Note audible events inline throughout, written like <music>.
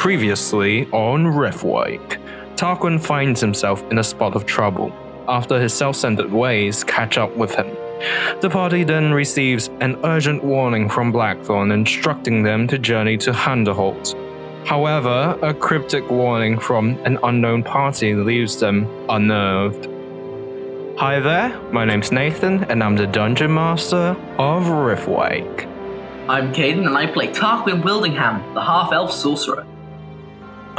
Previously on Riftwake, Tarquin finds himself in a spot of trouble after his self centered ways catch up with him. The party then receives an urgent warning from Blackthorn instructing them to journey to Handerholt. However, a cryptic warning from an unknown party leaves them unnerved. Hi there, my name's Nathan, and I'm the Dungeon Master of Riftwake. I'm Caden, and I play Tarquin Wildingham, the half elf sorcerer.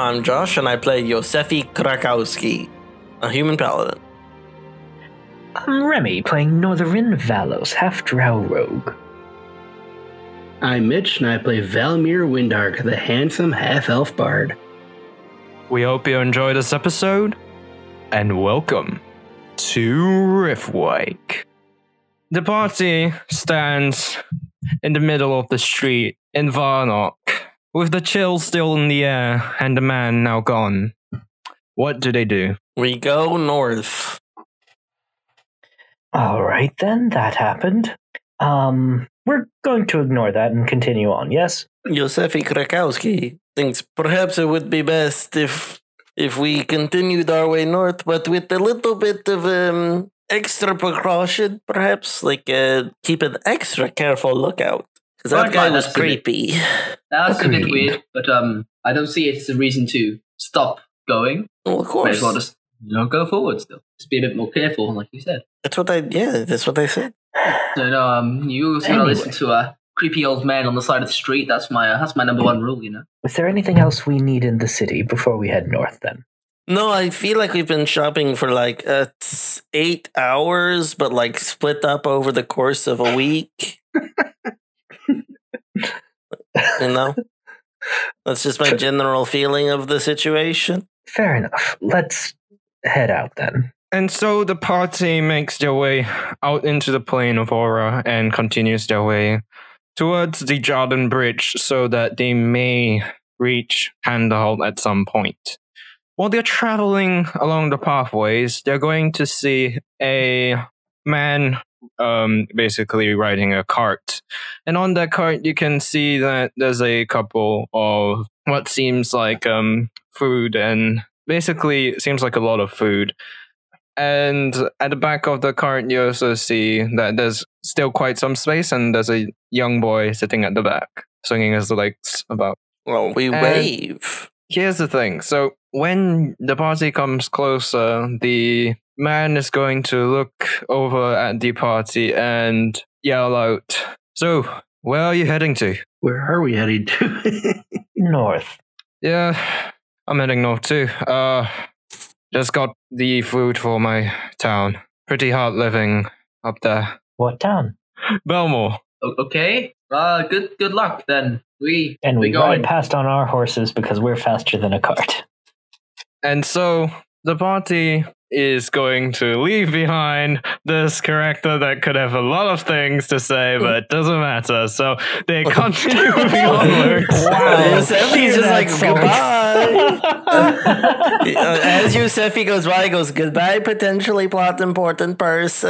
I'm Josh, and I play Yosefi Krakowski, a human paladin. I'm Remy, playing Norlarin Valos, half drow rogue. I'm Mitch, and I play Valmir Windark, the handsome half elf bard. We hope you enjoyed this episode, and welcome to Riftwake. The party stands in the middle of the street in Varnock, with the chill still in the air and the man now gone. What do they do? We go north. All right, then, that happened. Um, we're going to ignore that and continue on, yes? Yosefi Krakowski thinks perhaps it would be best if if we continued our way north, but with a little bit of um, extra precaution, perhaps, like uh, keep an extra careful lookout. Because that guy was that's a bit- creepy. That's a bit weird, but um, I don't see it as a reason to stop going. Well, of May course. as well just you know, go forward still. Just be a bit more careful, like you said. That's what I, yeah, that's what I said. So no, um, you also gotta Anyway. listen to a creepy old man on the side of the street. That's my uh, that's my number one rule, you know. Is there anything else we need in the city before we head north, then? No, I feel like we've been shopping for like uh, eight hours, but like split up over the course of a week. <laughs> you know? That's just my general feeling of the situation. Fair enough. Let's head out then. And so the party makes their way out into the plain of Aura and continues their way towards the Jordan Bridge so that they may reach Handerholt at some point. While they're traveling along the pathways, they're going to see a man um, basically riding a cart. And on that cart, you can see that there's a couple of what seems like um, food and basically it seems like a lot of food. And at the back of the cart, you also see that there's still quite some space, and there's a young boy sitting at the back, swinging his legs about. Well, we And- wave. Here's the thing so, when the party comes closer, the man is going to look over at the party and yell out, So, where are you heading to? Where are we heading to? <laughs> North. Yeah, I'm heading north too. Uh, just got the food for my town. Pretty hard living up there. What town? Belmore. O- okay. Uh, good good luck then. We And we we going. ride past on our horses because we're faster than a cart. And so the party is going to leave behind this character that could have a lot of things to say, but it doesn't matter. So they <laughs> continue <laughs> moving onwards. Yosefi's just like, goodbye. <laughs> Uh, goodbye. As Yosefi goes by, he goes, goodbye, potentially plot important person.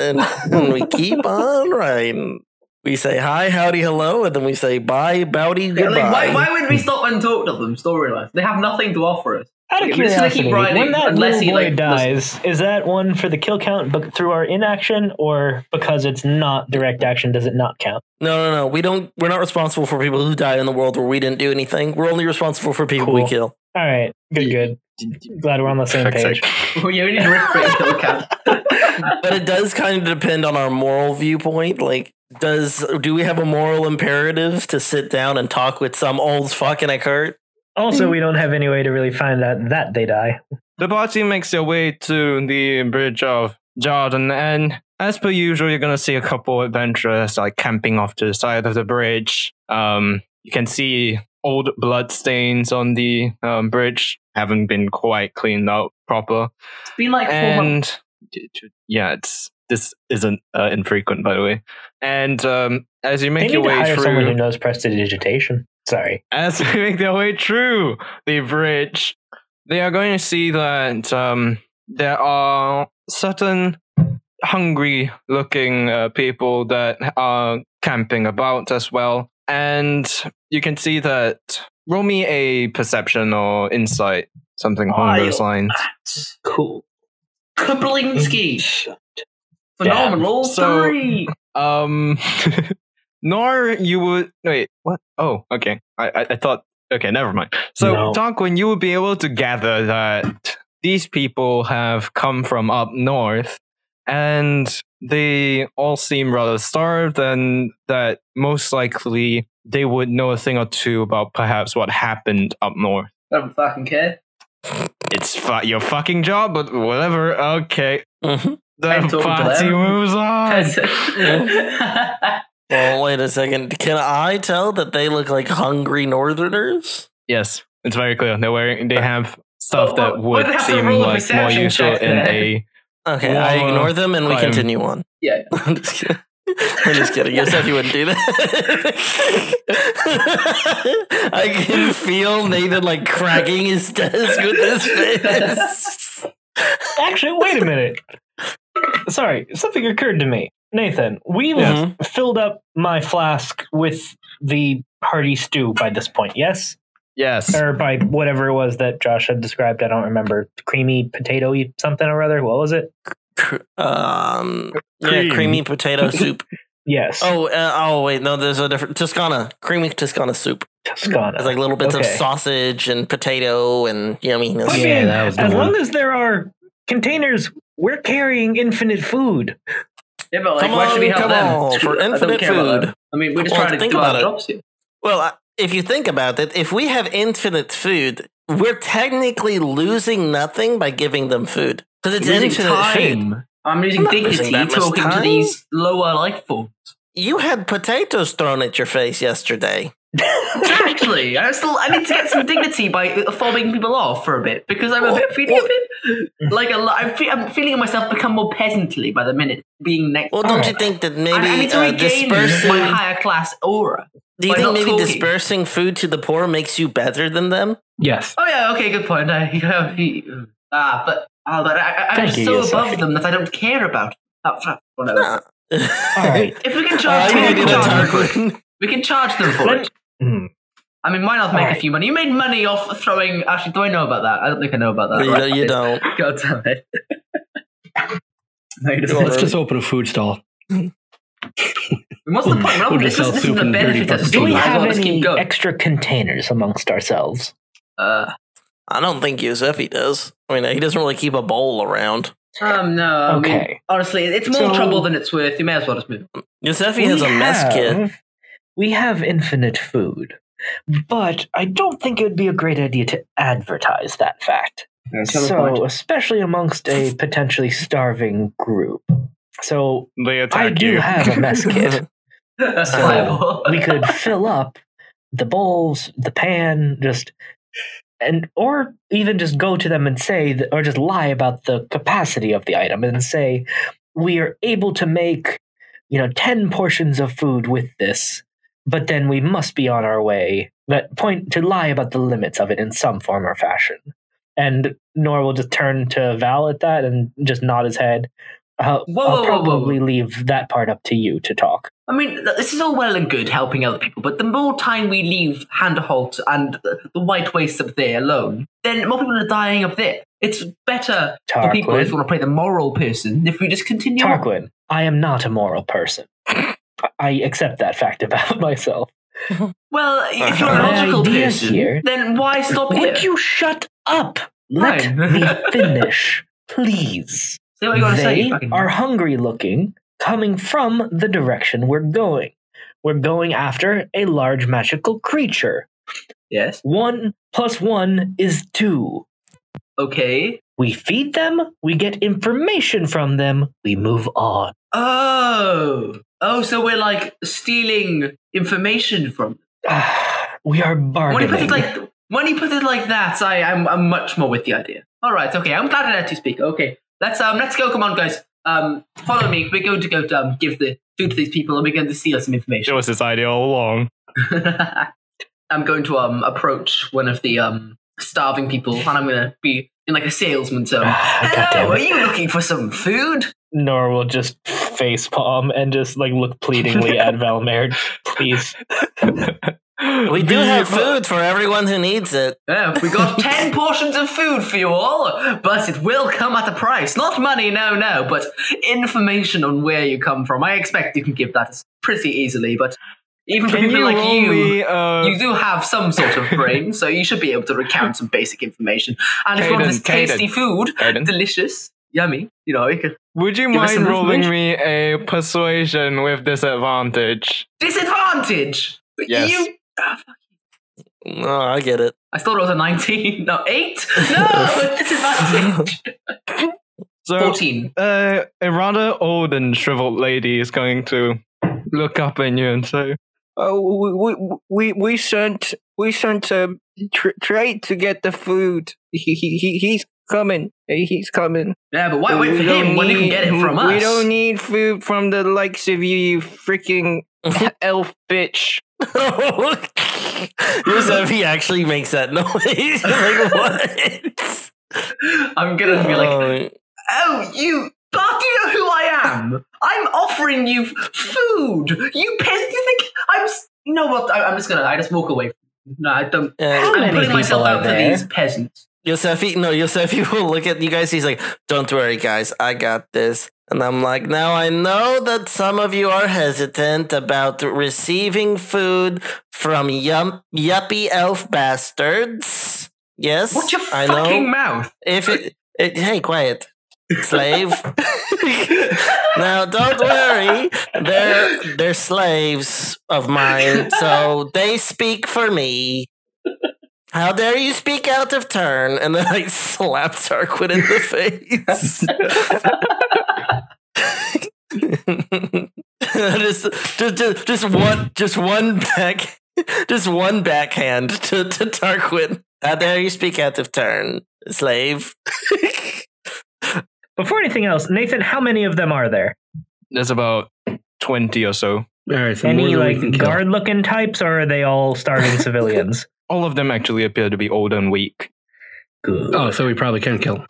And, and we keep on riding. We say hi, howdy, hello, and then we say bye, bowdy, Yeah, goodbye. like, why, why would we stop and talk to them? Storyline. They have nothing to offer us. Out of We're just gonna keep curiosity, riding when that unless little he, boy like, dies, is that one for the kill count but through our inaction, or because it's not direct action, does it not count? No, no, no. We don't. We're not responsible for people who die in the world where we didn't do anything. We're only responsible for people we kill. All right, good, good. Glad we're on the same Fuck's page. <laughs> sake. we only need to rip kill count. <laughs> But it does kind of depend on our moral viewpoint. Like, does do we have a moral imperative to sit down and talk with some old fucking a cart? Also, <laughs> we don't have any way to really find out that they die. The party makes their way to the bridge of Jordan, and as per usual, you're gonna see a couple adventurers like camping off to the side of the bridge. Um, you can see old blood stains on the um, bridge, haven't been quite cleaned out proper. It's been like four months. and yeah, it's this isn't uh, infrequent, by the way. And um, as you They make need your to way hire someone who knows prestidigitation. Sorry. as you make their way through the bridge, they are going to see that um, there are certain hungry-looking uh, people that are camping about as well. And you can see that roll me a perception or insight, something along those lines. That's Cool. Kablinski. Damn. Phenomenal. So- three. Um, <laughs> nor you would wait. What? Oh, okay. I I, I thought. Okay, never mind. So, No. Tarquin, you would be able to gather that these people have come from up north, and they all seem rather starved, and that most likely they would know a thing or two about perhaps what happened up north. I don't fucking care. It's fu- your fucking job, but whatever. Okay. Mhm. The I'm talking to party moves on. <laughs> <laughs> Well, wait a second. Can I tell that they look like hungry northerners? Yes, it's very clear. They're wearing. They uh, have stuff Well, that would we'd seem like more useful in a. Okay, I ignore them and we I'm- continue on. <laughs> yeah. <laughs> I'm just kidding. I'm just kidding. You said you wouldn't do that. <laughs> I can feel Nathan like cracking his desk with his face. Actually, wait a minute. Sorry, something occurred to me. Nathan, we've filled up my flask with the hearty stew by this point, yes? Yes. Or by whatever it was that Josh had described. I don't remember. Creamy potato something or other. What was it? Cr- Um, yeah, creamy potato <laughs> soup. Yes. Oh, uh, oh, wait, no, there's a different Toscana, creamy Toscana soup. Toscana. It's like little bits of sausage and potato and yumminess. I Yeah, mean, that was the as one. long as there are containers, we're carrying infinite food. Yeah, but like, Come why should we on, help come them? on, for I infinite food. I mean, we're just Well, trying to think about jobs here. Well, if you think about it, if we have infinite food, we're technically losing nothing by giving them food because it's infinite food. I'm losing I'm losing dignity talking to these lower life forms. You had potatoes thrown at your face yesterday. Exactly. I still I need to get some dignity by fobbing people off for a bit because I'm a Well, bit feeling well- a bit like a lot. I'm, fe- I'm feeling myself become more peasantly by the minute being next. Well, don't you think that maybe I, I need to uh, regain dispersing? my higher class aura. Do you think maybe talking. dispersing food to the poor makes you better than them? yes. Oh yeah, okay, good point. I, <laughs> he, ah, but, oh, but I, I, I'm Thank so yes, above Sophie. them that I don't care about. Oh, fuck, whatever. Nah. <laughs> All right. If we can charge, right, we, can charge them for we can charge them for Let- it. <laughs> Hmm. I mean, why not make Alright. a few money? You made money off throwing. Actually, do I know about that? I don't think I know about that. You, right? you don't. <laughs> God damn it. <laughs> no, you Let's just open a food stall. What's the point? We're <laughs> We'll just this, sell this is soup the and dirty benefit of Do we have want to any extra containers amongst ourselves? Uh, I don't think Giuseppe does. I mean, he doesn't really keep a bowl around. um, no. I mean, Okay. honestly, it's more So- trouble than it's worth. You may as well just move. Giuseppe has a mess kit. Have- We have infinite food, but I don't think it would be a great idea to advertise that fact. So, especially amongst a potentially starving group. So, They I do you. have a mess <laughs> kit. Fireball. <laughs> we could fill up the bowls, the pan, just and or even just go to them and say th- or just lie about the capacity of the item and say we are able to make you know 10 portions of food with this but then we must be on our way that point to lie about the limits of it in some form or fashion and nor will just turn to val at that and just nod his head I'll, Whoa, I'll whoa, whoa, whoa, probably leave that part up to you to talk I mean, this is all well and good helping other people, but the more time we leave Handerholt and the, the White Waste up there alone, then more people are dying up there. It's better for people Tarquin. if want to play the moral person if we just continue. on. I am not a moral person. I accept that fact about <laughs> myself. <laughs> Well, if you're a My logical person, here- then why stop here? Would you shut up? Let me <laughs> finish, please. Say what you gotta say. They are hungry looking, coming from the direction we're going. We're going after a large magical creature. Yes. One plus one is two. Okay. We feed them, we get information from them, we move on. Oh. Oh, so we're like stealing information from. <sighs> we are When you put it like when you put it like that, I I'm, I'm much more with the idea. All right. Okay. I'm glad I let you speak. Okay. Let's um let's go. Come on, guys. Um, follow me. We're going to go to, um, give the food to these people, and we're going to steal some information. It was his idea all along. <laughs> I'm going to um approach one of the um starving people, and I'm going to be in like a salesman tone. <sighs> Ah, Hello, are you looking for some food? Nor will just face palm and just like look pleadingly at <laughs> Valmir. Please. <laughs> We do have food for everyone who needs it. Yeah, we got <laughs> 10 portions of food for you all, but it will come at a price. Not money, no, no, but information on where you come from. I expect you can give that pretty easily, but even for Can people you like roll you, me, uh, you do have some sort of brain, so you should be able to recount some basic information. And if you want Caden, this tasty Caden, food, Caden. delicious, yummy, you know, you can. Would you mind rolling me a persuasion with disadvantage? Disadvantage! Yes. You. fuck. No, I get it. I thought it was a 19. <laughs> No, 8? <laughs> No, disadvantage. <laughs> So, 14. uh, a rather old and shriveled lady is going to look up at you and say, "Oh, we we we, we sent we sent um tr- trade to get the food. He, he he he's coming. He's coming. Yeah, but why wait for We don't him when you can get it from us? We don't need food from the likes of you, you freaking <laughs> elf bitch." <laughs> Yosefi actually makes that noise. <laughs> like, what? I'm gonna be like, Oh, oh, you. But do you know who I am? I'm offering you food. You peasant. You think I'm? s- You know what? I, I'm just gonna. I just walk away. No, I don't. uh, I'm many putting myself people are out for there? these peasants. Yosefi, no, Yosefi will look at you guys. He's like, "Don't worry, guys, I got this." And I'm like, "Now I know that some of you are hesitant about receiving food from yum, yuppie elf bastards." Yes, Watch your I fucking know. mouth. If it, it hey, quiet, slave. <laughs> now, don't worry, they're they're slaves of mine, so they speak for me. How dare you speak out of turn? And then I slap Tarquin in the <laughs> face. <laughs> just, just, just, just one, just one back, <laughs> just one backhand to, to Tarquin. How dare you speak out of turn, slave? Before anything else, Nathan, how many of them are there? There's about twenty or so. All right, so Any more than we like guard looking types, or are they all starving civilians? All of them actually appear to be old and weak. Good. Oh, so we probably can kill.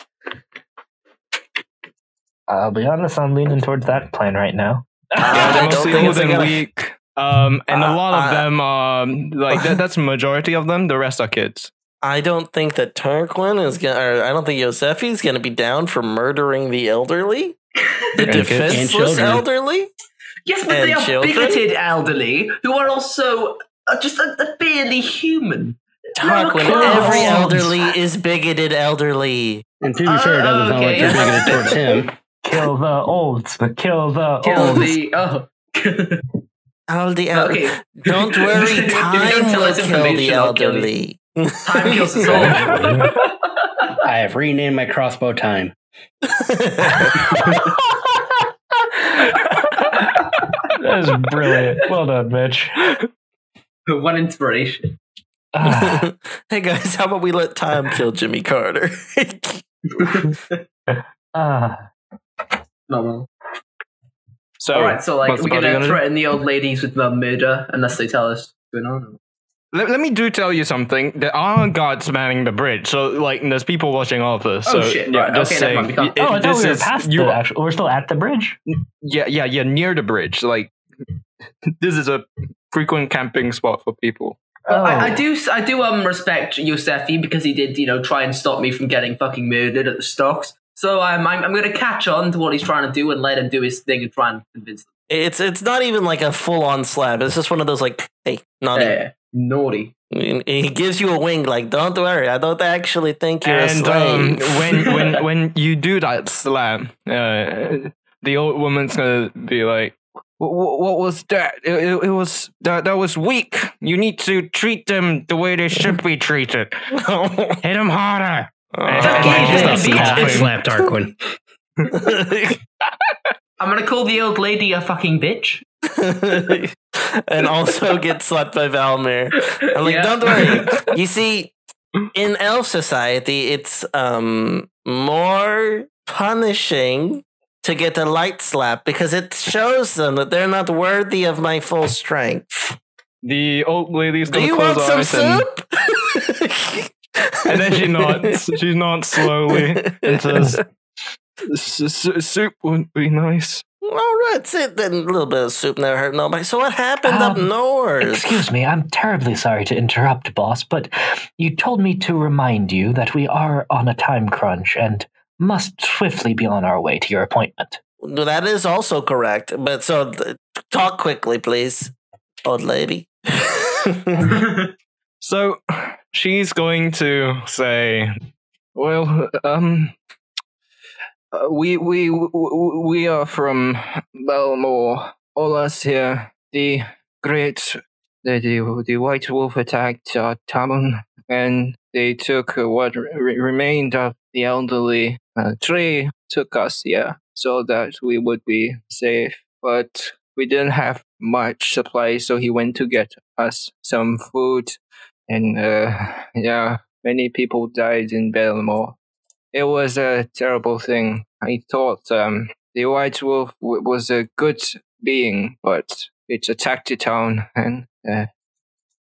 I'll be honest, I'm leaning towards that plan right now. Yeah, they're mostly old and gonna- weak. Um, and a Uh, lot of uh, them are like that, that's majority of them. The rest are kids. I don't think that Tarquin is gonna, or I don't think Yosefi is gonna be down for murdering the elderly, <laughs> the And defenseless elderly. Yes, but And they are children? bigoted elderly who are also uh, just a, a barely human. Tarquin, No, every elderly is bigoted elderly. And to be fair, it doesn't sound like you're bigoted towards him. <laughs> Kill the olds, but kill the Kill olds. the oh. All the el- okay, Don't <laughs> worry, you don't time tell will kill the information, I'll kill elderly. time kills us <laughs> all. I have renamed my crossbow time. That is brilliant. Well done, Mitch. <laughs> One inspiration. Ah, <laughs> hey guys, how about we let time kill Jimmy Carter? <laughs> ah. No, no. So all right, so like we're gonna, gonna do? threaten the old ladies with murder unless they tell us what's going on. let, let me do tell you something. There are guards manning the bridge, so like there's people watching all of this. Oh, So, shit, Yeah, right, just okay, never mind, saying, it- oh, I thought this we were is- past you the are- actual. We're still at the bridge. Yeah, yeah, yeah, near the bridge. Like this is a frequent camping spot for people. Oh. I, I do, I do um respect Yosefi because he did, you know, try and stop me from getting fucking murdered at the stocks. So um, I'm, I'm going to catch on to what he's trying to do and let him do his thing and try and convince them. it's it's not even like a full on slap. It's just one of those like, hey, naughty. Yeah, naughty. And He gives you a wink, like, don't worry, I don't actually think you're a and um, slave. when <laughs> when when you do that slam, uh, the old woman's gonna be like, "Wh- wh- "What was that? It, it, it was that that was weak. You need to treat them the way they should be treated. <laughs> Hit them harder." Oh. Yeah, Just yeah, slap, yeah. slap Tarquin. I'm going to call the old lady a fucking bitch. <laughs> and also get slapped by Valmir. I'm like, Yeah. don't worry. <laughs> You see, in elf society, it's um more punishing to get a light slap because it shows them that they're not worthy of my full strength. The old lady's Do gonna you close want her some eyes and, soup? and then she nods. <laughs> She nods slowly and says, "S- s- "Soup wouldn't be nice." All right, sit then. A little bit of soup never hurt nobody. So what happened up Um, north? Excuse me, I'm terribly sorry to interrupt, boss, but you told me to remind you that we are on a time crunch and must swiftly be on our way to your appointment. That is also correct. But so th- talk quickly, please, old lady. <laughs> So she's going to say, "Well, um, uh, we we we we are from Belmore. All us here. The great, the the, the White Wolf attacked our town, and they took uh, what re- remained of the elderly uh, tree. Took us yeah, so that we would be safe, but." We didn't have much supply, so he went to get us some food and uh, yeah, many people died in Belmore. It was a terrible thing. I thought um, the White Wolf w- was a good being, but it attacked the town and uh,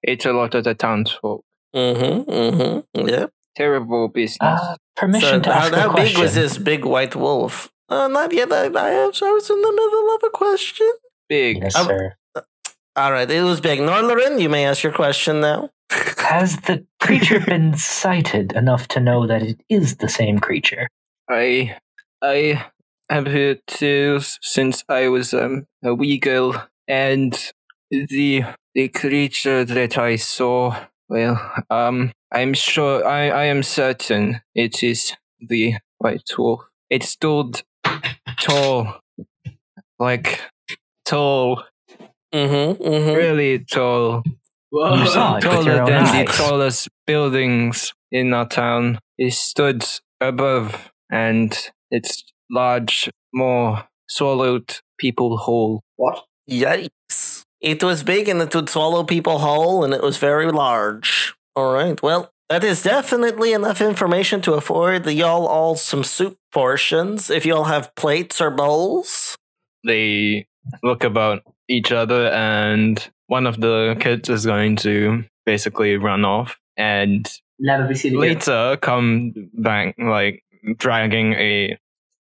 ate a lot of the townsfolk. mm-hmm. Mm-hmm. Yeah. Terrible business. Uh, permission So to how, ask a how question. big was this big white wolf? Uh, not yet. I, I, I was in the middle of a question. Big. Yes, I'm- sir. All right, it was big. Norlarin, you may ask your question now. <laughs> Has the creature been sighted enough to know that it is the same creature? I I have heard tales since I was um, a wee girl, and the the creature that I saw. Well, um, I'm sure. I I am certain it is the white wolf. It stood tall, like tall, Mm-hmm. mm-hmm. really tall. You saw it taller own than the tallest buildings in our town. It stood above, and its large, more swallowed people whole. What? Yikes. It was big and it would swallow people whole, and it was very large. All right, well, that is definitely enough information to afford the y'all all some soup portions. If y'all have plates or bowls. They look about each other, and one of the kids is going to basically run off, and Never be seen again. later come back like dragging a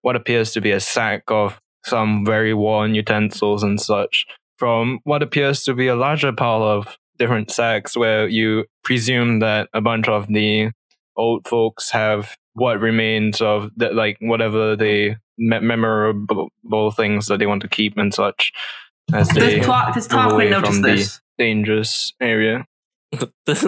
what appears to be a sack of some very worn utensils and such from what appears to be a larger pile of different sacks where you presume that a bunch of the old folks have what remains of the, like whatever the me- memorable things that they want to keep and such as they Does, Twa- does move away Tarquin notice from the this? dangerous area Does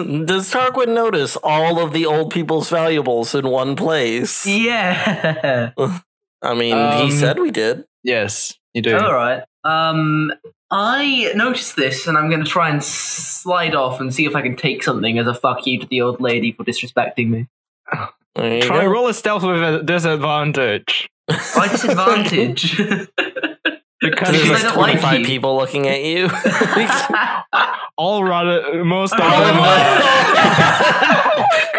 Tarquin notice all of the old people's valuables in one place? Yeah. <laughs> I mean, Um, he said we did. yes you do All right. Um, I noticed this, and I'm going to try and slide off and see if I can take something as a fuck you to the old lady for disrespecting me. There Try go. roll a stealth with a disadvantage. By disadvantage. <laughs> Because There's like I don't like 25 people looking at you. <laughs> all rather uh, most <laughs> of them.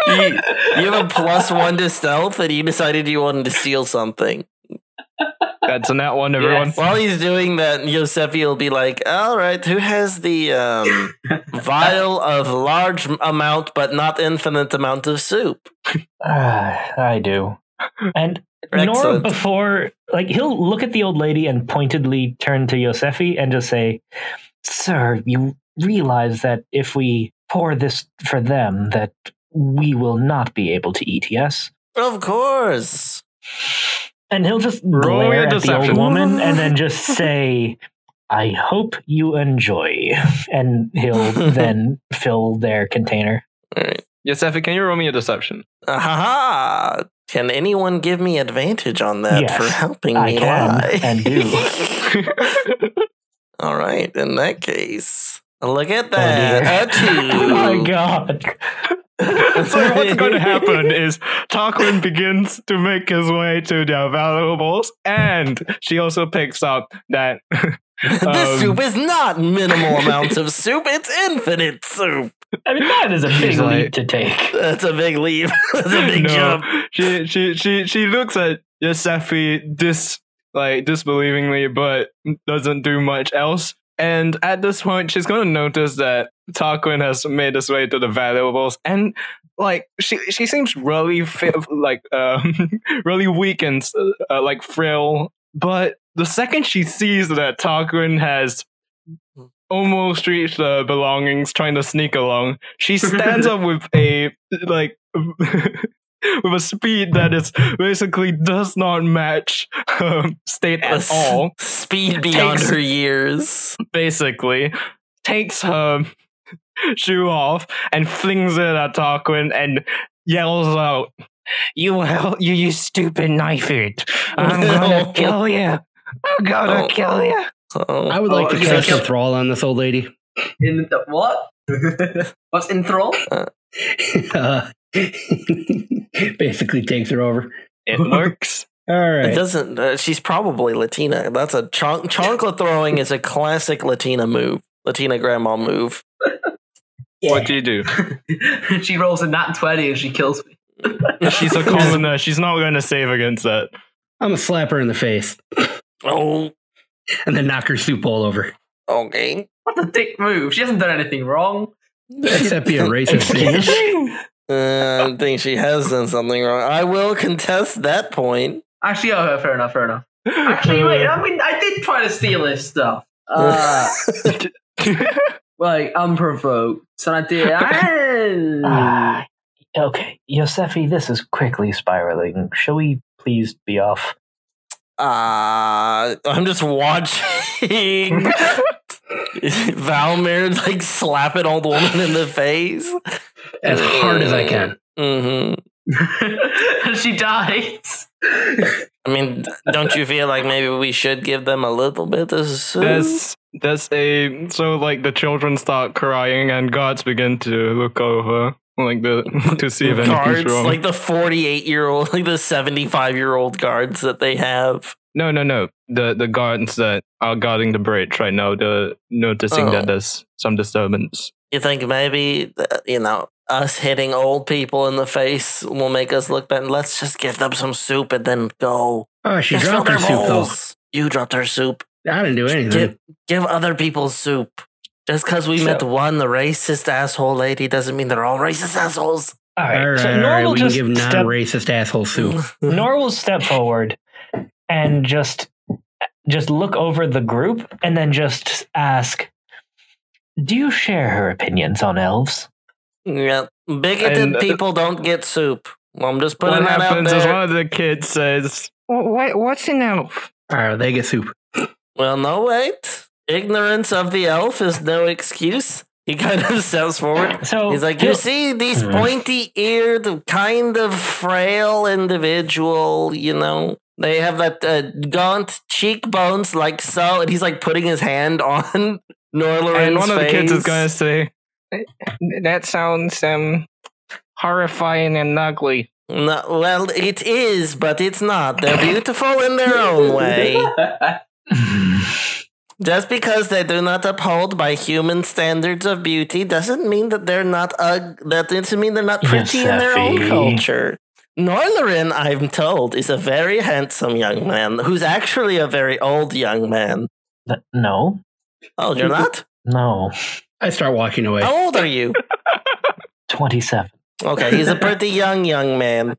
you, you have a plus one to stealth, and you decided you wanted to steal something. That's a nat one, everyone. Yes. While he's doing that, Yosefi will be like, "All right, who has the um, <laughs> vial of large amount but not infinite amount of soup?" Ah, <sighs> I do. And Nora, before, like, he'll look at the old lady and pointedly turn to Yosefi and just say, Sir, you realize that if we pour this for them, that we will not be able to eat, yes? Of course. And he'll just Roll glare at the old woman and then just <laughs> say, I hope you enjoy. <laughs> And he'll <laughs> then fill their container. All right. Yosefi, can you roll me a deception? Ha ha! Can anyone give me advantage on that Yes, for helping I me can lie? and do. All right, in that case, look at Oh, that. dear. a two. oh my god. <laughs> so what's going <laughs> to happen is Tarquin begins to make his way to their valuables, and she also picks up that <laughs> this Um, soup is not minimal amounts of soup; it's infinite soup. I mean, that is a big She's leap to take. That's a big leap. That's a big no, jump. She she she she looks at Yosefi dis like disbelievingly, but doesn't do much else. And at this point, she's going to notice that Tarquin has made his way to the valuables, and like she she seems really fi- like um <laughs> really weak and uh, like frail. But the second she sees that Tarquin has almost reached the belongings, trying to sneak along, she stands <laughs> up with a like <laughs> with a speed that is basically does not match um, state at S- all. Speed beyond Takes- her years. Basically, takes her shoe off and flings it at Tarquin and yells out, "You hell, you you stupid knife it! I'm <laughs> gonna kill you! I'm gonna Oh. kill you!" Oh, I would like Oh, to yeah, cast so- a thrall on this old lady. In the what? <laughs> What's enthrall? Uh, <laughs> <laughs> basically takes her over. It works. <laughs> All It doesn't. Uh, she's probably Latina. That's a chon- chocolate throwing is a classic Latina move. Latina grandma move. What do you do? <laughs> she rolls a nat 20 and she kills me. She's a commoner. She's not going to save against that. I'm gonna slap her in the face Oh, and then knock her soup all over. okay. What a dick move. She hasn't done anything wrong. Except be a racist bitch. Uh, I think she has done something wrong. I will contest that point. Actually, oh, fair enough, fair enough. Actually, wait, I mean, I did try to steal his stuff. <laughs> Uh, <laughs> like, unprovoked. So I did. I, <laughs> Ah, okay, Yosefi, this is quickly spiraling. Shall we please be off? Uh, I'm just watching <laughs> Valmir like slap an old woman in the face As hard as I can. hmm and <laughs> she dies. I mean, don't you feel like maybe we should give them a little bit of soup? There's there's a so like the children start crying and guards begin to look over like the <laughs> to see if anything's guards, wrong. like the 48 year old, <laughs> like the 75 year old guards that they have. no, no, no. The the guards that are guarding the bridge right now, they're noticing Oh. that there's some disturbance. You think maybe, you know, us hitting old people in the face will make us look bad? Let's just give them some soup and then go. Oh, she Just dropped her their soup though. bowls. You dropped her soup. I didn't do anything. Give, give other people soup. Just because we met So- one racist asshole lady doesn't mean they're all racist assholes. All All right, right, so all Nor right. will We can just give step, non-racist asshole soup. <laughs> Nor will step forward and just just look over the group and then just ask, "Do you share her opinions on elves?" yeah, bigoted And, uh, people don't get soup. Well, I'm just what putting that out happens is there. one of the kids says, "What? What's an elf?" All right, they get soup. Well, no, wait. Ignorance of the elf is no excuse. He kind of steps forward. So He's like, you see, these Hmm. pointy eared, kind of frail individual, you know, they have that uh, gaunt cheekbones like so. And he's like putting his hand on Norlarin's <laughs> And one of the kids is going to say, "That sounds um horrifying and ugly." No, well, it is, but it's not. They're beautiful in their own way. <laughs> Just because they do not uphold by human standards of beauty doesn't mean that they're not ug- that doesn't mean they're not pretty in their own culture. Norlarin, I'm told, is a very handsome young man who's actually a very old young man. Th- no, Oh, you're not? no, I start walking away. How old are you? twenty-seven. Okay, he's a pretty <laughs> young young man.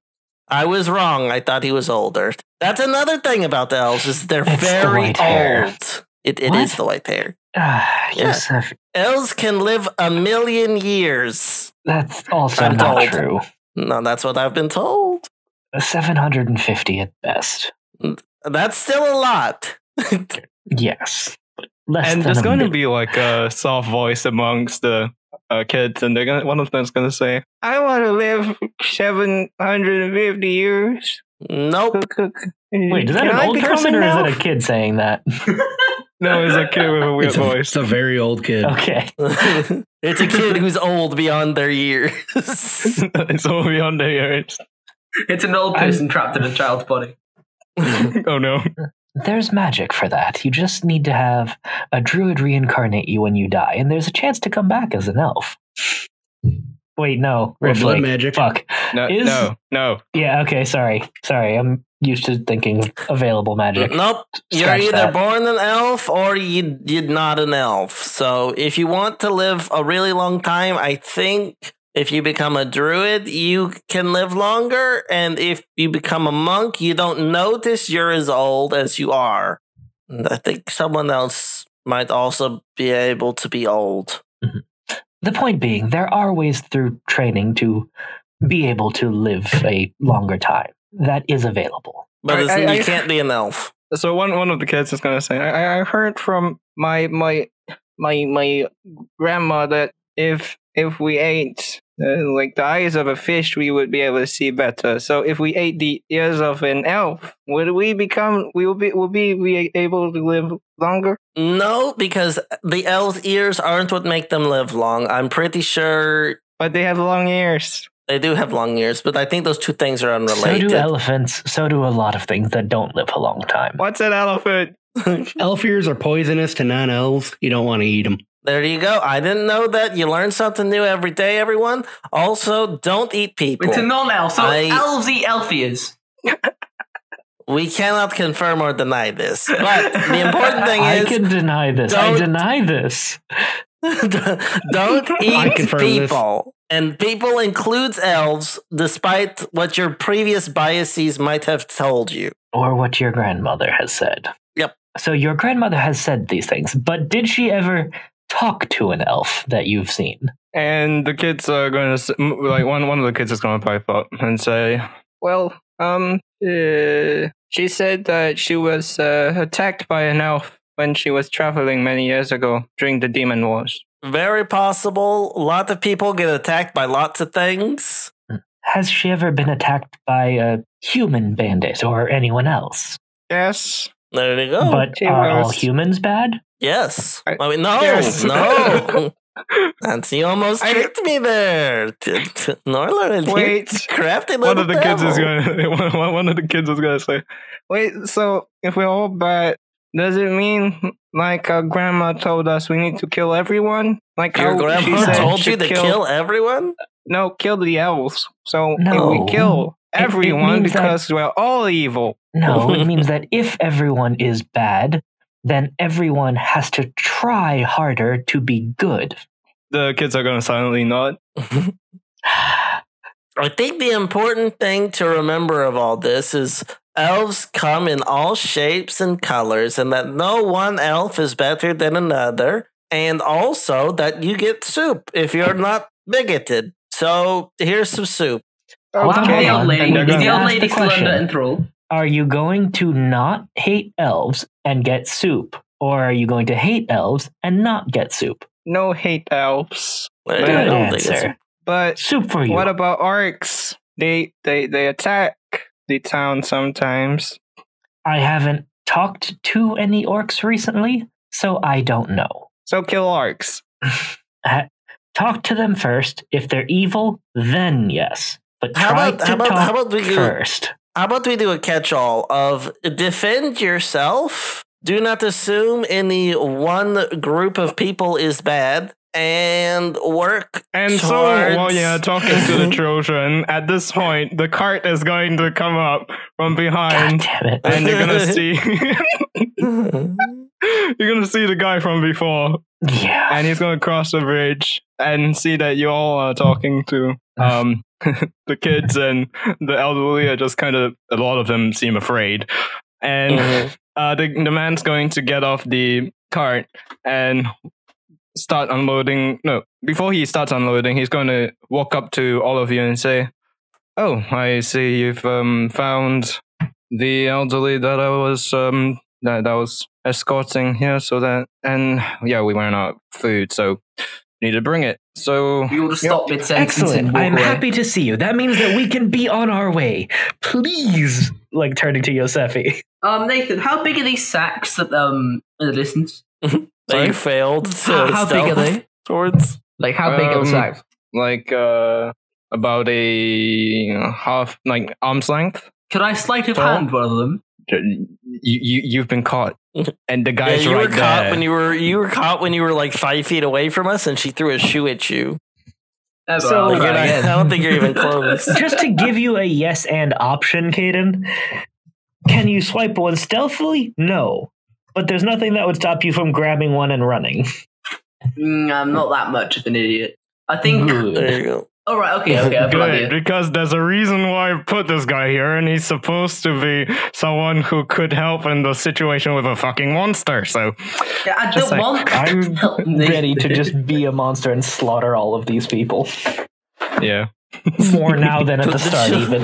I was wrong. I thought he was older. That's another thing about the elves is they're It's the very white hair. old. It, it What? is the white hair. <sighs> Ah, Yeah. Elves can live a million years. that's also I'm not told. true. No, that's what I've been told. Seven hundred and fifty at best. That's still a lot. <laughs> Yes, less and there's a going to be like a soft voice amongst the uh, kids, and they're gonna one of them's going to say, "I want to live seven hundred and fifty years." Nope. Wait, is that Can an I old person an or is elf? it a kid saying that? <laughs> No, it's a kid with a weird It's a, voice. it's a very old kid. Okay. <laughs> it's a kid who's old beyond their years. <laughs> it's all beyond their years. it's an old person trapped in a child's body. <laughs> Oh no! There's magic for that. You just need to have a druid reincarnate you when you die, and there's a chance to come back as an elf. Wait, no. Or Rift blood Lake. magic. Fuck. No, Is- no, no. Yeah, okay, sorry. Sorry, I'm used to thinking available magic. nope. You're either that. born an elf or you, you're not an elf. So if you want to live a really long time, I think if you become a druid, you can live longer. And if you become a monk, you don't notice you're as old as you are. And I think someone else might also be able to be old. The point being, there are ways through training to be able to live a longer time. That is available. But I- I- you I- can't be an elf. <laughs> So one one of the kids is gonna say, I, I heard from my my my my grandma that if if we ate uh, like the eyes of a fish, we would be able to see better. So if we ate the ears of an elf, would we become? We will be will be be able to live longer? No, because the elves' ears aren't what make them live long. I'm pretty sure But they have long ears. They do have long ears, but I think those two things are unrelated. So unrelated. do elephants. So do a lot of things that don't live a long time. What's an elephant? <laughs> Elf ears are poisonous to non elves. You don't want to eat them. there you go. I didn't know that. You learn something new every day, everyone. Also, don't eat people. It's a non-elf, so I- elves eat elf ears. <laughs> we cannot confirm or deny this. But the important <laughs> thing I is I can deny this. I deny this. Don't eat confirm this. people. And people includes elves, despite what your previous biases might have told you. Or what your grandmother has said. Yep. So your grandmother has said these things, but did she ever talk to an elf that you've seen? And the kids are going to like one one of the kids is going to pipe up and say, "Well, um, uh, she said that she was uh, attacked by an elf when she was traveling many years ago during the demon wars." Very possible. A lot of people get attacked by lots of things. Has she ever been attacked by a human bandit or anyone else? Yes. There you go. but she are all humans bad? yes. I- I mean, no, Yes. no. <laughs> Nancy you almost I- tricked me there. T- t- Norland, you Wait. <laughs> crafty One of the kids is going. to One, one- one of the kids is going to say, "Wait. So if we're all bad, does it mean like our grandma told us we need to kill everyone? Like Your how she grandma said told you to to kill everyone? No, kill the elves. So No. if we kill It- it everyone that- because we're all evil. No, <laughs> it means that if everyone is bad, then everyone has to try harder to be good. The kids are going to silently nod. <laughs> I think the important thing to remember of all this is elves come in all shapes and colors, and that no one elf is better than another, and also that you get soup if you're not bigoted. So here's some soup. Hold on, The old lady, they're is the old lady the still question. under enthrall? Are you going to not hate elves and get soup? Or are you going to hate elves and not get soup? No hate elves. I Good don't answer. But Soup for you. what about orcs? They they they attack the town sometimes. I haven't talked to any orcs recently, so I don't know. So kill orcs. <laughs> Talk to them first. If they're evil, then yes. But How try about- to how about- talk how about we do- first. How about we do a catch all of defend yourself? Do not assume any one group of people is bad and work And so towards- while you're talking to the <laughs> children, at this point the cart is going to come up from behind. And you're gonna <laughs> see <laughs> You're gonna see the guy from before. Yeah. and he's going to cross the bridge and see that you all are talking to um the kids and the elderly are just kind of a lot of them seem afraid and Mhm. uh the, the man's going to get off the cart and start unloading no before he starts unloading he's going to walk up to all of you and say oh i see you've um found the elderly that i was um that, that was escorting here so that and yeah we ran out of food so need to bring it so you will to stop mid Excellent. I'm away. happy to see you. That means that we can be on our way. Please. Like turning to Yosefi. Um, Nathan, how big are these sacks that um in the distance? <laughs> that Sorry? you failed. to How, how big are they? <laughs> Swords. Like how big are Um, the sacks? like uh about a half like arm's length Could I sleight of tall? hand one of them? you, you you've been caught <laughs> and the yeah, guy's you right were caught there when you were you were caught when you were like five feet away from us, and she threw a shoe at you. Oh, So- well, I'll Like, not- <laughs> I don't think you're even close. Just to give you a yes and option, Caden, can you swipe one stealthily? No. But there's nothing that would stop you from grabbing one and running. Mm, I'm not that much of an idiot. I think Good. <laughs> There you go. All right. Okay. Okay. I believe Good, because there's a reason why I put this guy here, and he's supposed to be someone who could help in the situation with a fucking monster. So, Yeah, I Just don't like, want. I'm <laughs> help ready to just be a monster and slaughter all of these people. yeah. More now <laughs> than at the start, even.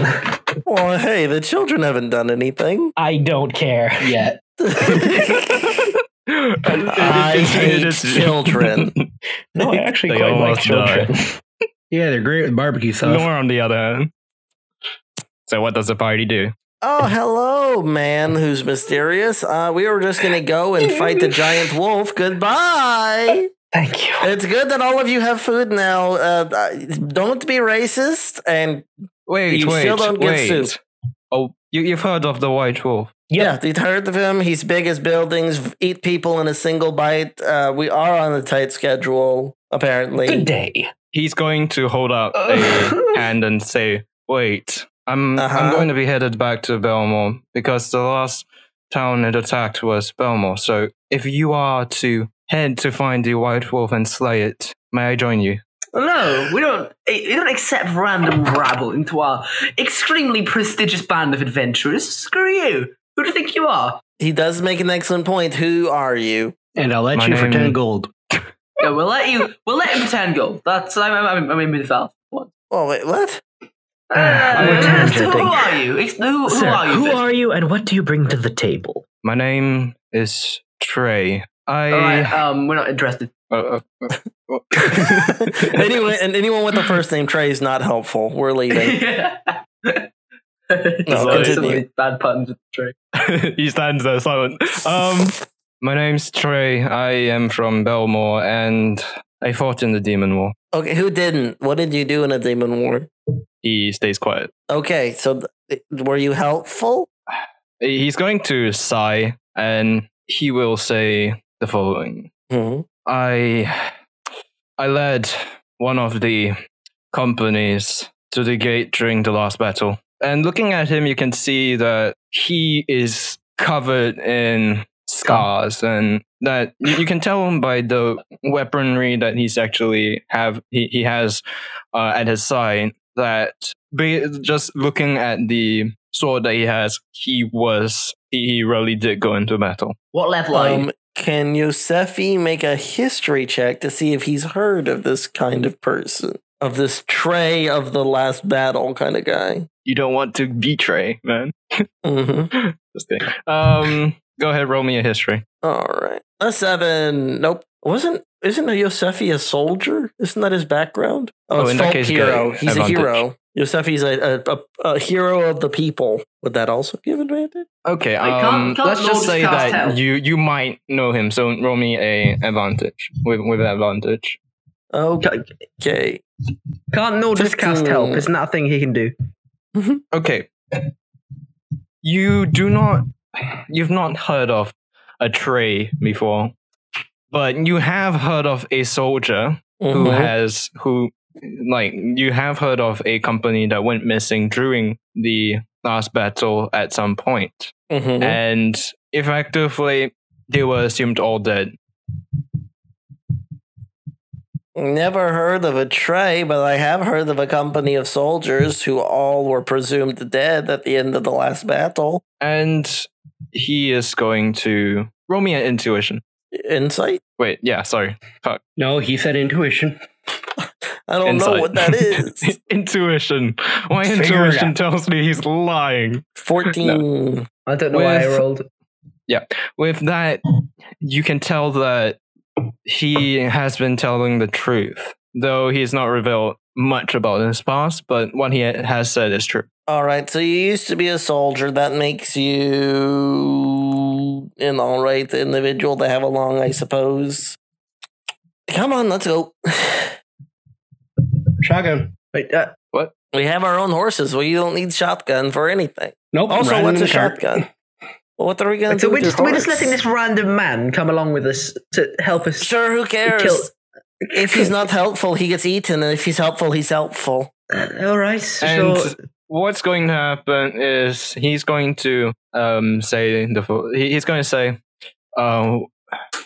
Well, hey, the children haven't done anything. I don't care yet. I hate children. <laughs> No, I actually They quite like almost die. children. <laughs> Yeah, they're great with barbecue sauce. Nor on the other hand. So, what does the party do? Oh, hello, man who's mysterious. Uh, we were just gonna go and fight the giant wolf. Goodbye. Thank you. It's good that all of you have food now. Uh, uh, don't be racist. And Wait, You wait, still don't get wait. soup. Oh, you, you've heard of the White Wolf? Yeah, you've heard of him. He's big as buildings, eat people in a single bite. Uh, we are on a tight schedule, apparently. Good day. He's going to hold up a <laughs> hand and say, "Wait, I'm I'm Uh-huh. going to be headed back to Belmore because the last town it attacked was Belmore. So if you are to head to find the White Wolf and slay it, may I join you?" No, we don't. eh, We don't accept random rabble into our extremely prestigious band of adventurers. Screw you. Who do you think you are? He does make an excellent point. Who are you? And I'll let My you for 10 gold. <laughs> Yeah, we'll let you. We'll let you ten gold. That's I'm. I'm, I'm in Midvale. What? Oh wait, what? Uh, we're who tangenting. are you? Ex- Who, who Sir, are you? who Fitz? are you and what do you bring to the table? My name is Trey. I. All right. Um, we're not interested. uh, uh, uh, <laughs> <laughs> anyway, and anyone with the first name Trey is not helpful. We're leaving. No, continue. bad puns with the <laughs> he stands there silent. Um, my name's Trey. I am from Belmore, and I fought in the Demon War. Okay, who didn't? What did you do in a demon war? He stays quiet. Okay, so th- were you helpful? He's going to sigh, and he will say the following: Hmm. I, I led one of the companies to the gate during the last battle, and looking at him, you can see that he is covered in scars, and that you you can tell him by the weaponry that he's actually have he, he has uh, at his side that just looking at the sword that he has, he was he, he really did go into battle. What level are you? Um, can Yosefi make a history check to see if he's heard of this kind of person? Of this Trey of the last battle kind of guy? You don't want to betray, man. hmm <laughs> Just kidding. Um, go ahead, roll me a history. All right. A seven. Nope. Wasn't isn't Yosefi a soldier? Isn't that his background? Oh, it's in that case, hero. He's Advantage. a hero. Yosefi's a, a, a, a hero of the people. Would that also give advantage? Okay, Wait, can't- um, can't let's just say that help? you you might know him, so roll me a advantage with with advantage. Okay. okay. Can't Nordis cast help? Isn't that a thing he can do? <laughs> Okay, you do not you've not heard of a Trey before, but you have heard of a soldier who Mhm. has who like you have heard of a company that went missing during the last battle at some point Mhm. and effectively they were assumed all dead Never heard of a Trey, but I have heard of a company of soldiers who all were presumed dead at the end of the last battle. and he is going to roll me an intuition Insight? wait yeah sorry fuck No, he said intuition. I don't know what that <laughs> is. intuition my Figure intuition tells me he's lying 14. I don't know why I With- rolled. with that you can tell that he has been telling the truth though he's not revealed much about his past but what he has said is true All right, so you used to be a soldier. That makes you an all right individual to have along, I suppose. Come on, let's go. <sighs> Shotgun. Wait, uh, what? We have our own horses. Well, you don't need shotgun for anything. Nope. Also, what's a the cart. shotgun? Well, what are we gonna wait, do? so we're just we're just letting this random man come along with us to help us. Sure, who cares? Kill- <laughs> If he's not helpful, he gets eaten, and if he's helpful, he's helpful. Uh, all right, and sure. what's going to happen is he's going to um say the fo- he's going to say uh,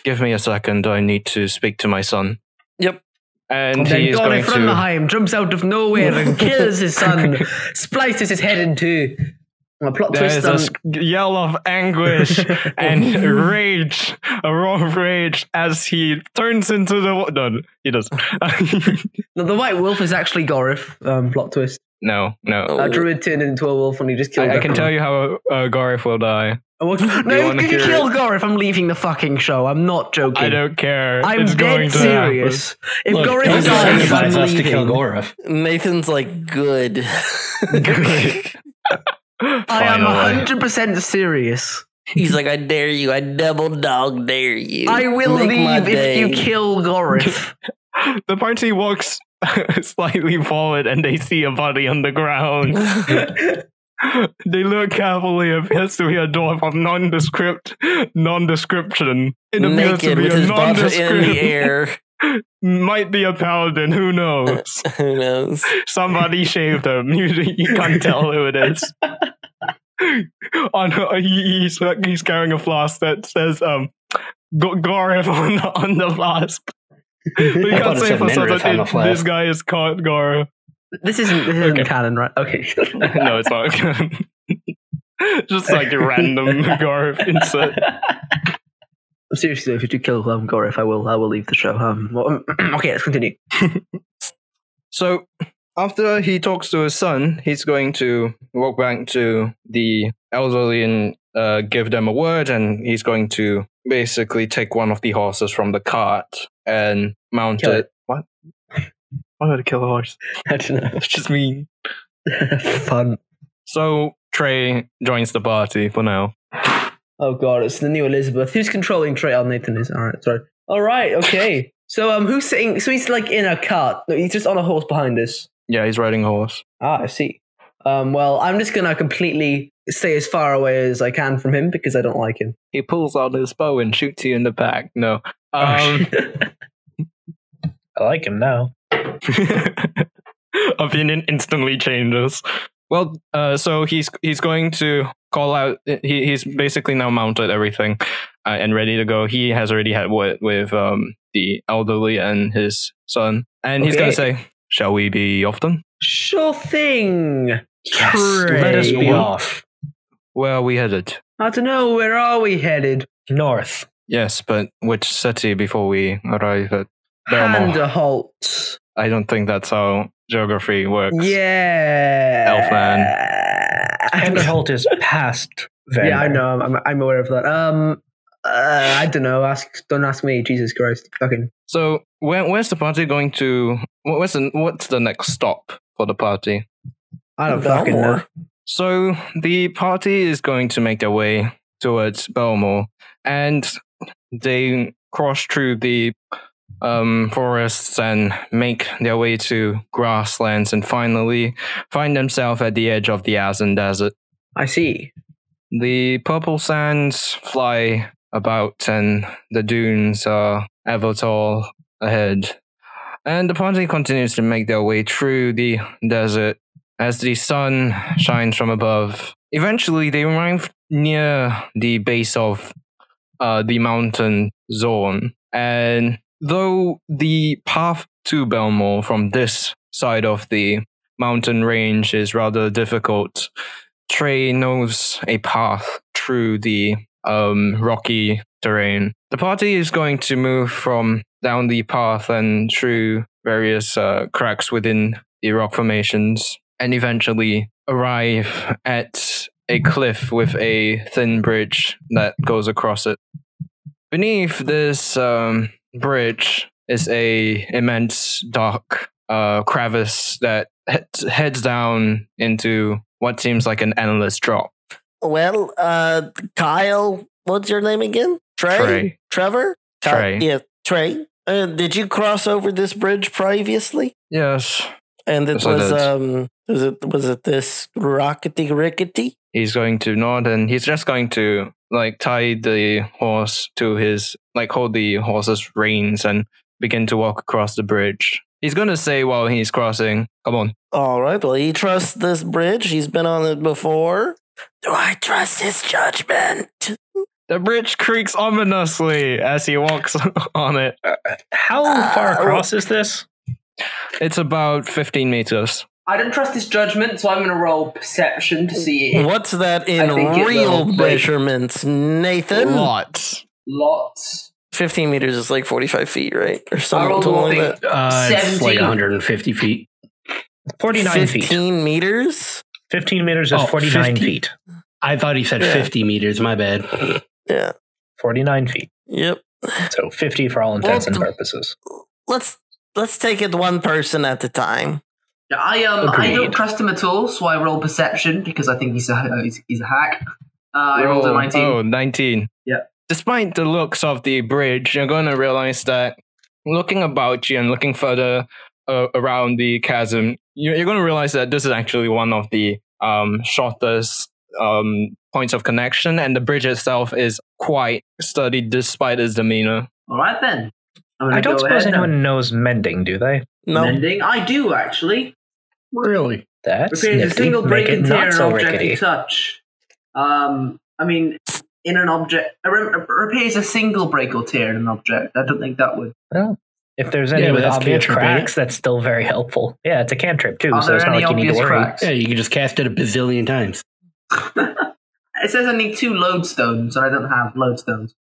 give me a second i need to speak to my son Yep. and And then he is going Gorif from to. behind jumps out of nowhere and kills his son, <laughs> splices his head in two. A plot There twist is a yell of anguish <laughs> and rage, a roar of rage as he turns into the. wa- No, he does. No, <laughs> the white wolf is actually Gorif. Um, plot twist. no, no. A druid turned into a wolf and he just killed. I, I can tell you how uh, Gareth will die. No, if you hear kill Gorif, I'm leaving the fucking show. I'm not joking. I don't care. I'm it's going dead to serious. If Look, Gorif don't dies, I'm incentivize us to kill leaving. Gorif. Nathan's like good. <laughs> Good. I am Finally. 100% serious. He's like, I dare you. I double dog dare you. I will Make leave if you kill Gorif. <laughs> The party walks <laughs> slightly forward and they see a body on the ground. <laughs> they look carefully. It appears to be a dwarf of nondescript non-description. It appears to Naked be with a his butt in the air. Might be a paladin. Who knows? <laughs> Who knows? Somebody shaved him. You, you can't tell who it is. <laughs> on he, he's he's carrying a flask that says um Go- Gareth on the, on the flask. We can't say said for certain Nenrith it- flask. this guy is called Gareth. this isn't this isn't Okay. canon, right? Okay. <laughs> no, it's not. canon. Just like a random Gareth insert. Seriously, if you do kill um, Gorif, I will I will leave the show. Um, <clears throat> well, <clears throat> okay, let's continue. <laughs> So after he talks to his son, he's going to walk back to the elderly and uh, give them a word, and he's going to basically take one of the horses from the cart and mount Kill it. it. What? Why would I kill a horse? <laughs> I don't know. That's just mean. <laughs> Fun. So Trey joins the party for now. Oh god, it's the new Elizabeth. Who's controlling Trey? Oh, Nathan is. All right, sorry. All right, okay. so um, who's sitting? So he's like in a cart. No, he's just on a horse behind us. Yeah, he's riding a horse. Ah, I see. Um, well, I'm just gonna completely stay as far away as I can from him because I don't like him. He pulls out his bow and shoots you in the back. No. Um, <laughs> I like him now. <laughs> opinion instantly changes. Well, uh, so he's he's going to call out. He, he's basically now mounted everything uh, and ready to go. He has already had word with um, the elderly and his son, and he's going to say, "Shall we be off then? sure thing. Yes, let us be off. Where are we headed? I don't know. Where are we headed? North. Yes, but which city before we arrive at Belmore? Handerholt. I don't think that's how geography works. Yeah. Elfman. Vanderholt is past Vander. Yeah, I know. I'm, I'm aware of that. Um, uh, I don't know. Ask. Don't ask me. Jesus Christ. Fucking. So where, where's the party going to? wh- Where's the, what's the next stop for the party? I don't fucking know. Belmore. So the party is going to make their way towards Belmore, and they cross through the um, forests and make their way to grasslands, and finally find themselves at the edge of the Azan Desert. I see. The purple sands fly about, and the dunes are ever tall ahead. And the party continues to make their way through the desert as the sun shines from above. Eventually, they arrive near the base of uh, the mountain zone. And though the path to Belmore from this side of the mountain range is rather difficult, Trey knows a path through the um, rocky terrain. The party is going to move from down the path and through various uh, cracks within the rock formations and eventually arrive at a cliff with a thin bridge that goes across it. Beneath this um, bridge is a immense dark uh, crevice that heads, heads down into what seems like an endless drop. Well, uh, Kyle, what's your name again? Trey? Trey. Trevor? Trey. yeah, Trey. Uh, did you cross over this bridge previously? Yes, And it Yes, was um was it was it this rockety rickety? he's going to nod and he's just going to like tie the horse to his like hold the horse's reins and begin to walk across the bridge. He's going to say while he's crossing, "Come on." All right. Well, he trusts this bridge. He's been on it before. Do I trust his judgment? The bridge creaks ominously as he walks <laughs> on it. How Uh, far across is this? It's about 15 meters. I don't trust this judgment, so I'm going to roll perception to see if What's that in I think it real measurements, Nathan? Lots. lots. 15 meters is like 45 feet, right? Or I something, rolled a like thing. that. Uh, it's like 150 feet. 49 feet. 15 meters? 15 meters is Oh, 49 50. feet. I thought he said Yeah. 50 meters. My bad. Yeah. 49 feet. Yep. So 50 for all intents and purposes. Let's let's take it one person at a time. Yeah, I um I don't trust him at all, so I roll perception because I think he's a uh, <laughs> he's, he's a hack. Uh, I rolled a 19. Oh, 19. Yeah. Despite the looks of the bridge, you're going to realize that looking about you and looking further uh, around the chasm, you're, you're going to realize that this is actually one of the um, shortest um, points of connection, and the bridge itself is quite sturdy despite its demeanor. All right then. I'm gonna I don't suppose ahead now. anyone knows mending, do they? No. Mending. I do actually. Really? That's Repairs a single break it and tear not an so object rickety. you touch. Um, I mean, in an object, re- repairs a single break or tear in an object. I don't think that would. Well, if there's any but with obvious cantrip, ain't cracks, that's still very helpful. Yeah, it's a cantrip too, Are so there it's not any like you need to obvious worry. cracks? Yeah, you can just cast it a bazillion times. <laughs> It says I need two lodestones, and I don't have lodestones.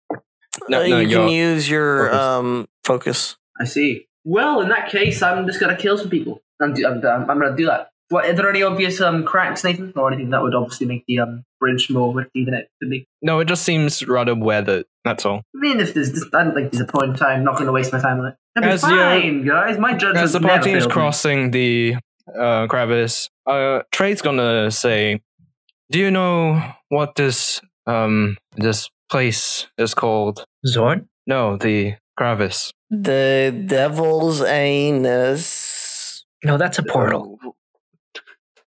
No, Uh, no, you can use your focus. um focus. I see. Well, in that case, I'm just gonna kill some people. I'm, I'm, I'm, I'm gonna do that. What, are there any obvious um, cracks, Nathan, or anything that would obviously make the um, bridge more rickety than it could be? No, it just seems rather weathered. That's all. I mean, if there's, just, I don't think there's a point in time. I'm not going to waste my time on it. It'll be As you're- fine, guys. My judgment As the party is failed me. crossing the uh, crevice, uh, Trey's gonna say, "Do you know what this um this place is called?" Zorn? No, the crevice. The devil's anus. No, that's a portal.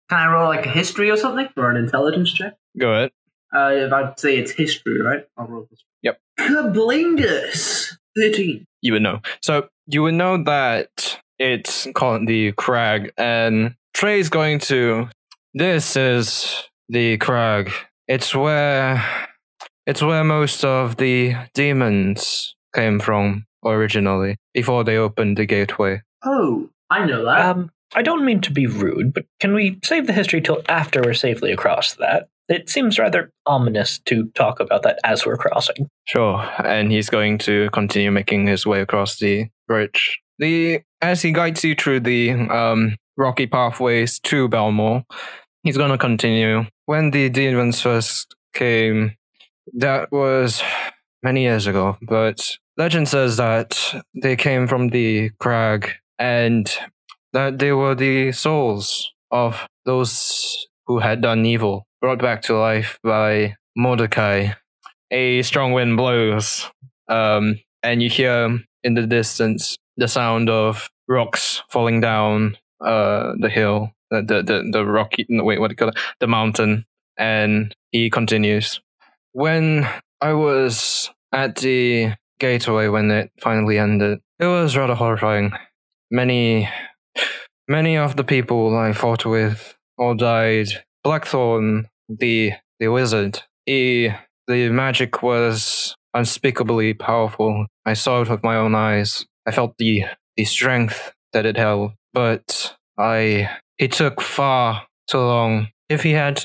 Can I roll like a history or something, or an intelligence check? Go ahead. Uh, if I'd say it's history, right? I'll roll this. Yep. Kablingus. Thirteen. You would know. So you would know that it's called the crag, and Trey's going to. This is the crag. It's where. It's where most of the demons came from originally, before they opened the gateway. Oh, I know that. Um, I don't mean to be rude, but can we save the history till after we're safely across that? It seems rather ominous to talk about that as we're crossing. Sure, and he's going to continue making his way across the bridge. The as he guides you through the um, rocky pathways to Belmore, he's going to continue. When the demons first came, that was many years ago, but legend says that they came from the crag and that they were the souls of those who had done evil, brought back to life by Mordecai a strong wind blows, um, and you hear in the distance the sound of rocks falling down uh, the hill, the the the, the rocky. Wait, what do you call it? The mountain. And he continues. When I was at the gateway when it finally ended, it was rather horrifying. Many, many of the people I fought with all died. Blackthorn, the the wizard, he the magic was unspeakably powerful. I saw it with my own eyes. I felt the the strength that it held. But I it took far too long. If he had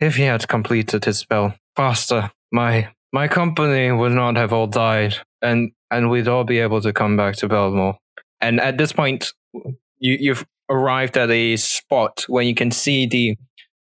if he had completed his spell faster, my my company would not have all died and and we'd all be able to come back to Belmore. And at this point you you've arrived at a spot where you can see the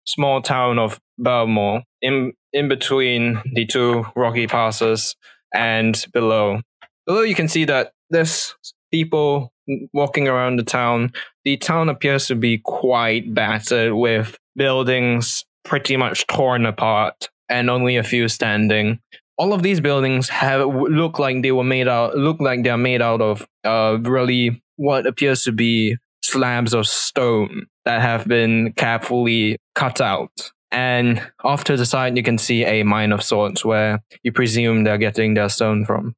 small town of Belmore in in between the two rocky passes and below. Below you can see that there's people walking around the town. The town appears to be quite battered with buildings pretty much torn apart and only a few standing. All of these buildings have look like they were made out look like they're made out of uh really what appears to be slabs of stone that have been carefully cut out. And off to the side, you can see a mine of sorts where you presume they're getting their stone from.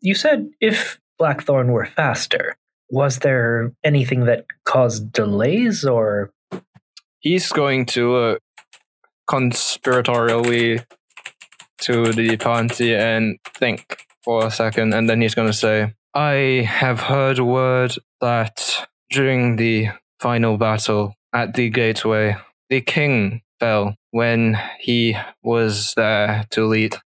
You said if Blackthorn were faster, was there anything that caused delays or He's going to look conspiratorially to the party and think for a second, and then he's going to say, I have heard word that during the final battle at the gateway, the king fell when he was there to lead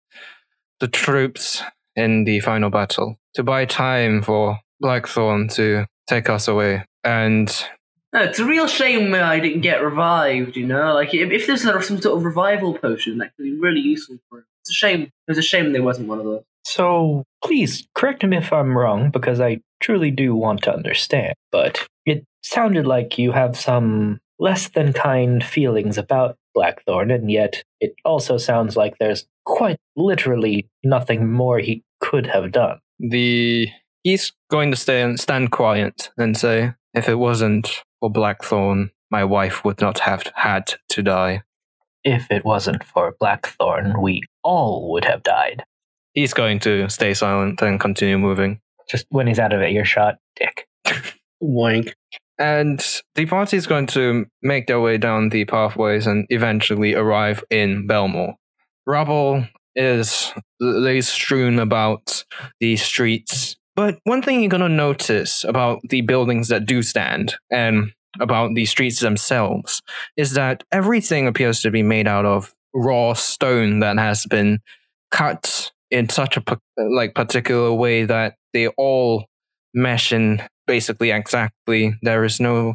the troops in the final battle to buy time for Blackthorn to take us away. And No, it's a real shame I didn't get revived. You know, like if, if there's some sort of revival potion that could be really useful for him. It's a shame. It was a shame there wasn't one of those. So please correct me if I'm wrong, because I truly do want to understand. But it sounded like you have some less than kind feelings about Blackthorn, and yet it also sounds like there's quite literally nothing more he could have done. the he's going to stay and stand quiet and say, if it wasn't for Blackthorn, my wife would not have had to die. If it wasn't for Blackthorn, we all would have died. He's going to stay silent and continue moving. Just when he's out of earshot, dick. <laughs> Wank. And the party is going to make their way down the pathways and eventually arrive in Belmore. Rubble is lays strewn about the streets. But one thing you're going to notice about the buildings that do stand and about the streets themselves is that everything appears to be made out of raw stone that has been cut in such a like particular way that they all mesh in basically exactly. There is no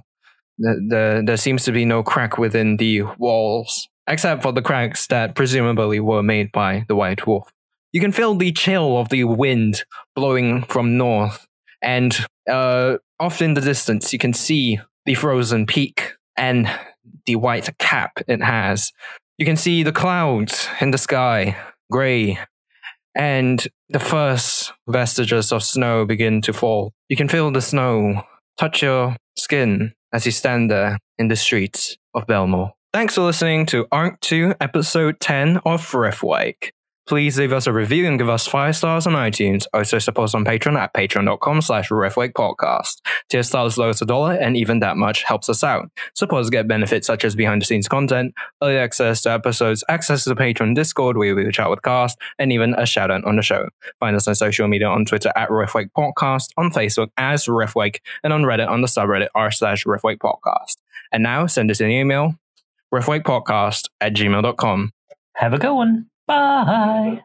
the, the there seems to be no crack within the walls, except for the cracks that presumably were made by the White Wolf. You can feel the chill of the wind blowing from north, and uh, off in the distance, you can see the frozen peak and the white cap it has. You can see the clouds in the sky, grey, and the first vestiges of snow begin to fall. You can feel the snow touch your skin as you stand there in the streets of Belmore. Thanks for listening to Arc 2, Episode 10 of Riftwake. Please leave us a review and give us five stars on iTunes. Also support us on Patreon at patreon.com slash Podcast. Tier stars low as a dollar, and even that much helps us out. Supporters get benefits such as behind the scenes content, early access to episodes, access to the Patreon Discord where we chat with cast, and even a shout out on the show. Find us on social media on Twitter at Riftwake Podcast, on Facebook as Riftwake, and on Reddit on the subreddit r slash Riftwake Podcast. And now send us an email, riftwakepodcast at gmail.com. Have a good one. Bye.